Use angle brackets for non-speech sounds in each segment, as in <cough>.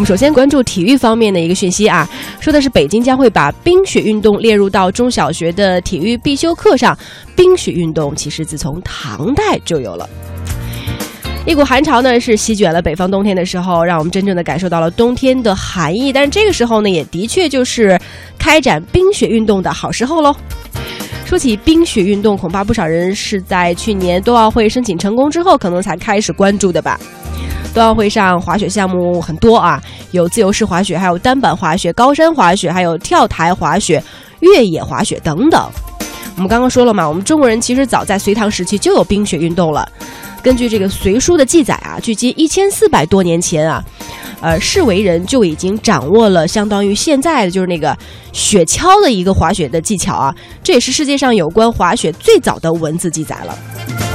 我们首先关注体育方面的一个讯息啊，说的是北京将会把冰雪运动列入到中小学的体育必修课上。冰雪运动其实自从唐代就有了。一股寒潮呢是席卷了北方冬天的时候，让我们真正的感受到了冬天的寒意。但是这个时候呢，也的确就是开展冰雪运动的好时候喽。说起冰雪运动，恐怕不少人是在去年冬奥会申请成功之后，可能才开始关注的吧。冬奥会上滑雪项目很多啊，有自由式滑雪，还有单板滑雪、高山滑雪，还有跳台滑雪、越野滑雪等等。我们刚刚说了嘛，我们中国人其实早在隋唐时期就有冰雪运动了。根据这个《隋书》的记载啊，距今一千四百多年前啊，呃，士为人就已经掌握了相当于现在的就是那个雪橇的一个滑雪的技巧啊，这也是世界上有关滑雪最早的文字记载了。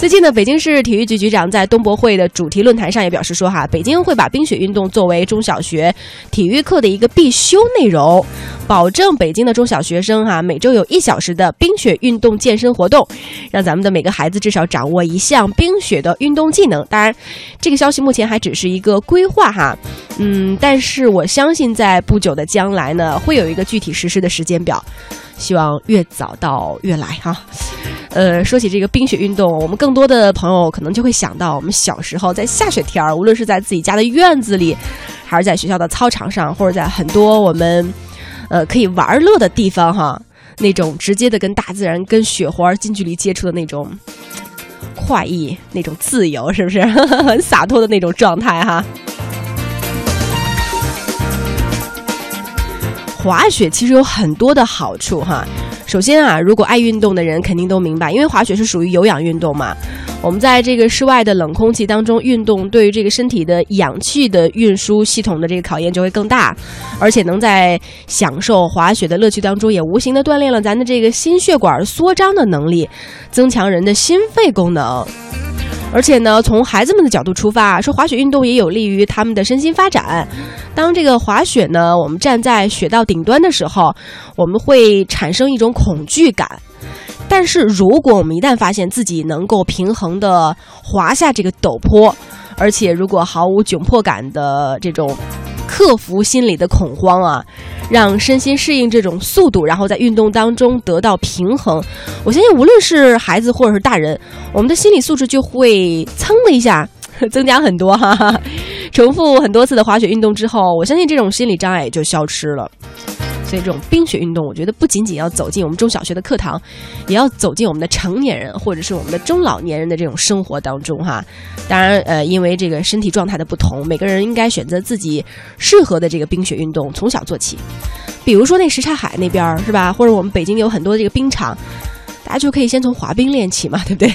最近呢，北京市体育局局长在冬博会的主题论坛上也表示说，哈，北京会把冰雪运动作为中小学体育课的一个必修内容，保证北京的中小学生哈每周有一小时的冰雪运动健身活动，让咱们的每个孩子至少掌握一项冰雪的运动技能。当然，这个消息目前还只是一个规划哈，嗯，但是我相信在不久的将来呢，会有一个具体实施的时间表，希望越早到越来哈。呃，说起这个冰雪运动，我们更多的朋友可能就会想到我们小时候在下雪天儿，无论是在自己家的院子里，还是在学校的操场上，或者在很多我们呃可以玩乐的地方哈，那种直接的跟大自然、跟雪花近距离接触的那种快意、那种自由，是不是很 <laughs> 洒脱的那种状态哈？滑雪其实有很多的好处哈。首先啊，如果爱运动的人肯定都明白，因为滑雪是属于有氧运动嘛。我们在这个室外的冷空气当中运动，对于这个身体的氧气的运输系统的这个考验就会更大，而且能在享受滑雪的乐趣当中，也无形的锻炼了咱的这个心血管缩张的能力，增强人的心肺功能。而且呢，从孩子们的角度出发，说滑雪运动也有利于他们的身心发展。当这个滑雪呢，我们站在雪道顶端的时候，我们会产生一种恐惧感。但是如果我们一旦发现自己能够平衡的滑下这个陡坡，而且如果毫无窘迫感的这种。克服心理的恐慌啊，让身心适应这种速度，然后在运动当中得到平衡。我相信，无论是孩子或者是大人，我们的心理素质就会噌的一下 <laughs> 增加很多哈。重复很多次的滑雪运动之后，我相信这种心理障碍也就消失了。所以，这种冰雪运动，我觉得不仅仅要走进我们中小学的课堂，也要走进我们的成年人或者是我们的中老年人的这种生活当中哈。当然，呃，因为这个身体状态的不同，每个人应该选择自己适合的这个冰雪运动，从小做起。比如说那什刹海那边是吧？或者我们北京有很多这个冰场，大家就可以先从滑冰练起嘛，对不对？